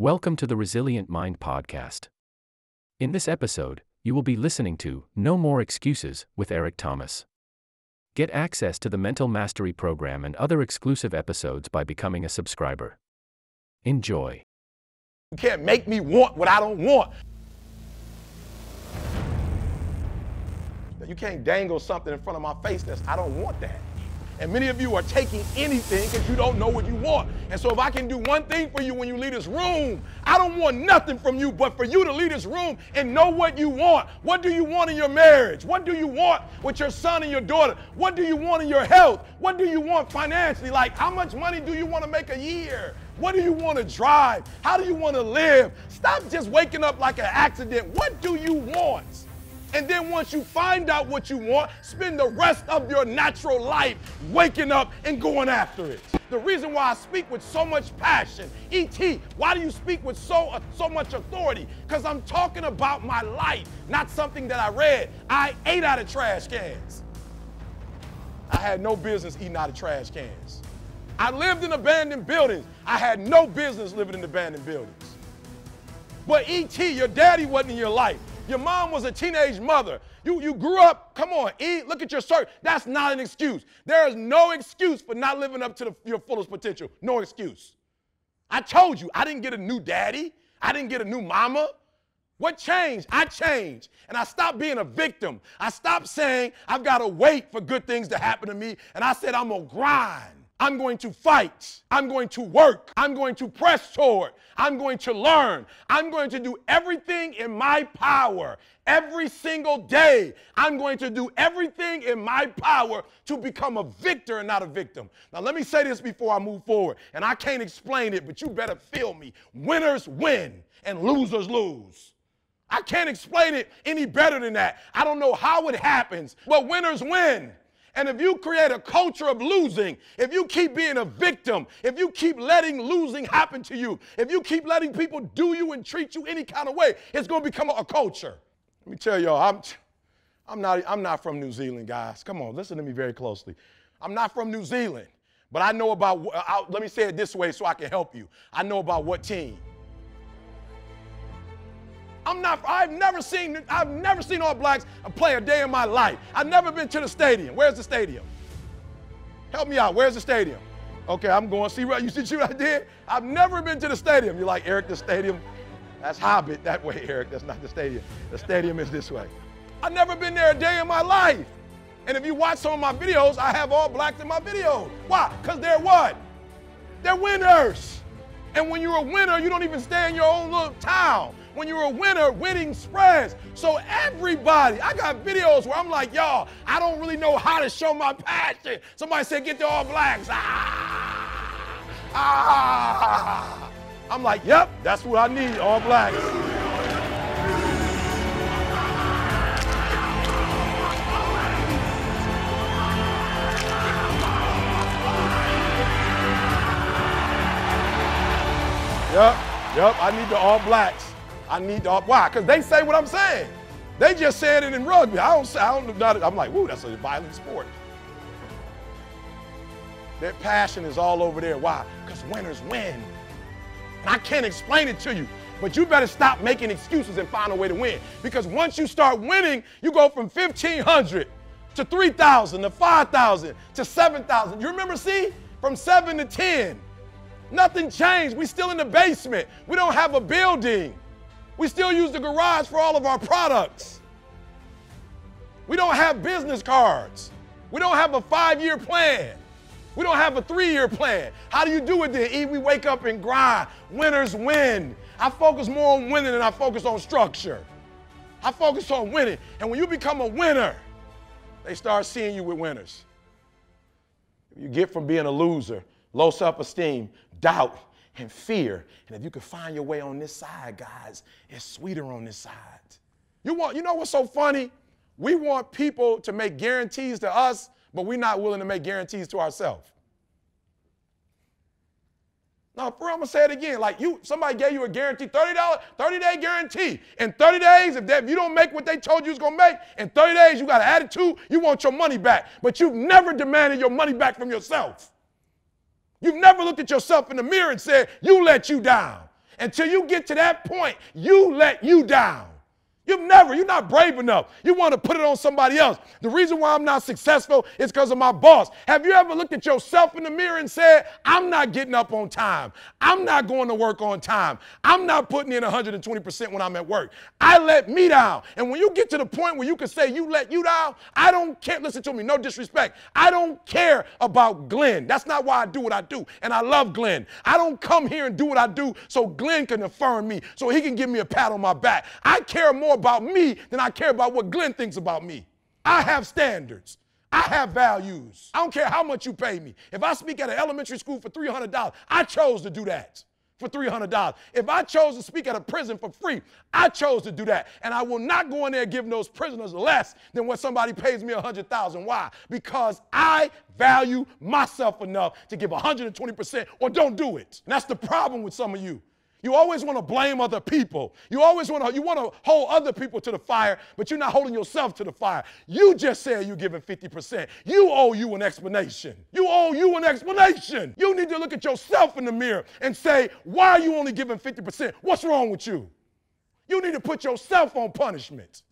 Welcome to the Resilient Mind Podcast. In this episode, you will be listening to No More Excuses with Eric Thomas. Get access to the Mental Mastery Program and other exclusive episodes by becoming a subscriber. Enjoy. You can't make me want what I don't want. You can't dangle something in front of my face that's, I don't want that. And many of you are taking anything because you don't know what you want. And so if I can do one thing for you when you leave this room, I don't want nothing from you but for you to leave this room and know what you want. What do you want in your marriage? What do you want with your son and your daughter? What do you want in your health? What do you want financially? Like how much money do you want to make a year? What do you want to drive? How do you want to live? Stop just waking up like an accident. What do you want? And then once you find out what you want, spend the rest of your natural life waking up and going after it. The reason why I speak with so much passion, ET, why do you speak with so, uh, so much authority? Because I'm talking about my life, not something that I read. I ate out of trash cans. I had no business eating out of trash cans. I lived in abandoned buildings. I had no business living in abandoned buildings. But ET, your daddy wasn't in your life. Your mom was a teenage mother. You, you grew up, come on, eat, look at your shirt. That's not an excuse. There is no excuse for not living up to the, your fullest potential. No excuse. I told you, I didn't get a new daddy. I didn't get a new mama. What changed? I changed. And I stopped being a victim. I stopped saying, I've got to wait for good things to happen to me. And I said, I'm going to grind. I'm going to fight. I'm going to work. I'm going to press toward. I'm going to learn. I'm going to do everything in my power every single day. I'm going to do everything in my power to become a victor and not a victim. Now, let me say this before I move forward, and I can't explain it, but you better feel me. Winners win and losers lose. I can't explain it any better than that. I don't know how it happens, but winners win. And if you create a culture of losing, if you keep being a victim, if you keep letting losing happen to you, if you keep letting people do you and treat you any kind of way, it's going to become a, culture. Let me tell y'all, I'm, I'm, not, I'm not from New Zealand, guys. Come on, listen to me very closely. I'm not from New Zealand, but I know about, I, let me say it this way so I can help you. I know about what team. I'm not, I've never seen, I've never seen All Blacks play a day in my life. I've never been to the stadium. Where's the stadium? Help me out. Where's the stadium? Okay, I'm going. See what you see what I did? I've never been to the stadium. You're like, Eric, the stadium, that's Hobbit that way, Eric. That's not the stadium. The stadium is this way. I've never been there a day in my life. And if you watch some of my videos, I have all blacks in my videos. Why? Because they're what? They're winners. And when you're a winner, you don't even stay in your own little town when you're a winner, winning spreads. So everybody, I got videos where I'm like, y'all, I don't really know how to show my passion. Somebody said, get the all blacks. Ah, ah. I'm like, yep, that's what I need, all blacks. Yep, yep, I need the all blacks. I need to, why? Because they say what I'm saying. They just said it in rugby. I don't I don't know. I'm like, woo, that's a violent sport. Their passion is all over there. Why? Because winners win. And I can't explain it to you, but you better stop making excuses and find a way to win. Because once you start winning, you go from 1,500 to 3,000 to 5,000 to 7,000. You remember, see? From 7 to 10. Nothing changed. We're still in the basement. We don't have a building. We still use the garage for all of our products. We don't have business cards. We don't have a five year plan. We don't have a three year plan. How do you do it then? E, we wake up and grind. Winners win. I focus more on winning than I focus on structure. I focus on winning. And when you become a winner, they start seeing you with winners. You get from being a loser, low self esteem, doubt, and fear. And if you can find your way on this side, guys, it's sweeter on this side. You want, you know what's so funny? We want people to make guarantees to us, but we're not willing to make guarantees to ourselves. Now, for I'm gonna say it again. Like you, somebody gave you a guarantee, $30, 30-day guarantee. In 30 days, if, if you don't make what they told you was gonna make, in 30 days you got an attitude, you want your money back. But you've never demanded your money back from yourself. You've never looked at yourself in the mirror and said, You let you down. Until you get to that point, you let you down. You've never, you're not brave enough. You want to put it on somebody else. The reason why I'm not successful is because of my boss. Have you ever looked at yourself in the mirror and said, I'm not getting up on time. I'm not going to work on time. I'm not putting in 120% when I'm at work. I let me down. And when you get to the point where you can say you let you down, I don't care. Listen to me, no disrespect. I don't care about Glenn. That's not why I do what I do. And I love Glenn. I don't come here and do what I do so Glenn can affirm me, so he can give me a pat on my back. I care more about me than I care about what Glenn thinks about me. I have standards. I have values. I don't care how much you pay me. If I speak at an elementary school for $300, I chose to do that for $300. If I chose to speak at a prison for free, I chose to do that. And I will not go in there giving those prisoners less than what somebody pays me 100,000. Why? Because I value myself enough to give 120% or don't do it. And that's the problem with some of you. You always want to blame other people. You always want to you want to hold other people to the fire, but you're not holding yourself to the fire. You just said you're giving 50%. You owe you an explanation. You owe you an explanation. You need to look at yourself in the mirror and say, "Why are you only giving 50%? What's wrong with you?" You need to put yourself on punishment.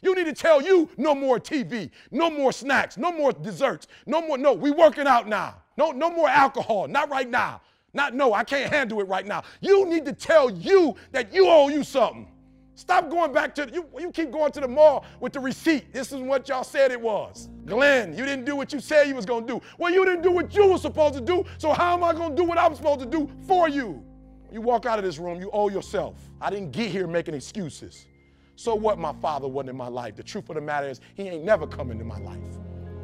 You need to tell you no more TV, no more snacks, no more desserts, no more no, we working out now. No no more alcohol, not right now. Not, no, I can't handle it right now. You need to tell you that you owe you something. Stop going back to, you, you keep going to the mall with the receipt. This is what y'all said it was. Glenn, you didn't do what you said you was to do. Well, you didn't do what you were supposed to do, so how am I to do what I'm supposed to do for you? You walk out of this room, you owe yourself. I didn't get here making excuses. So what my father wasn't in my life. The truth of the matter is, he ain't never come into my life.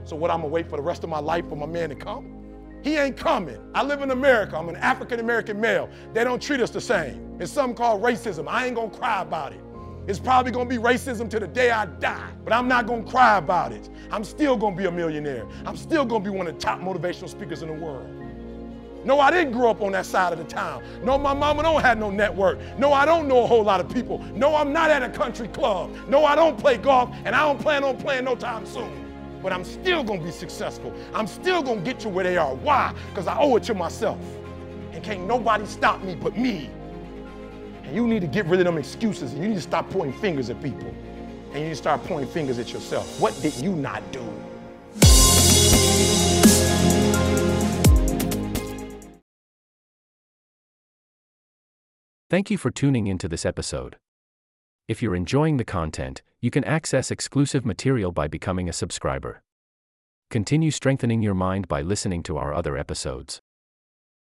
So what, I'm to wait for the rest of my life for my man to come? He ain't coming. I live in America. I'm an African American male. They don't treat us the same. It's something called racism. I ain't gonna cry about it. It's probably gonna be racism to the day I die, but I'm not gonna cry about it. I'm still gonna be a millionaire. I'm still gonna be one of the top motivational speakers in the world. No, I didn't grow up on that side of the town. No, my mama don't have no network. No, I don't know a whole lot of people. No, I'm not at a country club. No, I don't play golf, and I don't plan on playing no time soon but I'm still gonna be successful. I'm still gonna get you where they are. Why? Because I owe it to myself. And can't nobody stop me but me. And you need to get rid of them excuses and you need to stop pointing fingers at people. And you need to start pointing fingers at yourself. What did you not do? Thank you for tuning into this episode. If you're enjoying the content, you can access exclusive material by becoming a subscriber. Continue strengthening your mind by listening to our other episodes.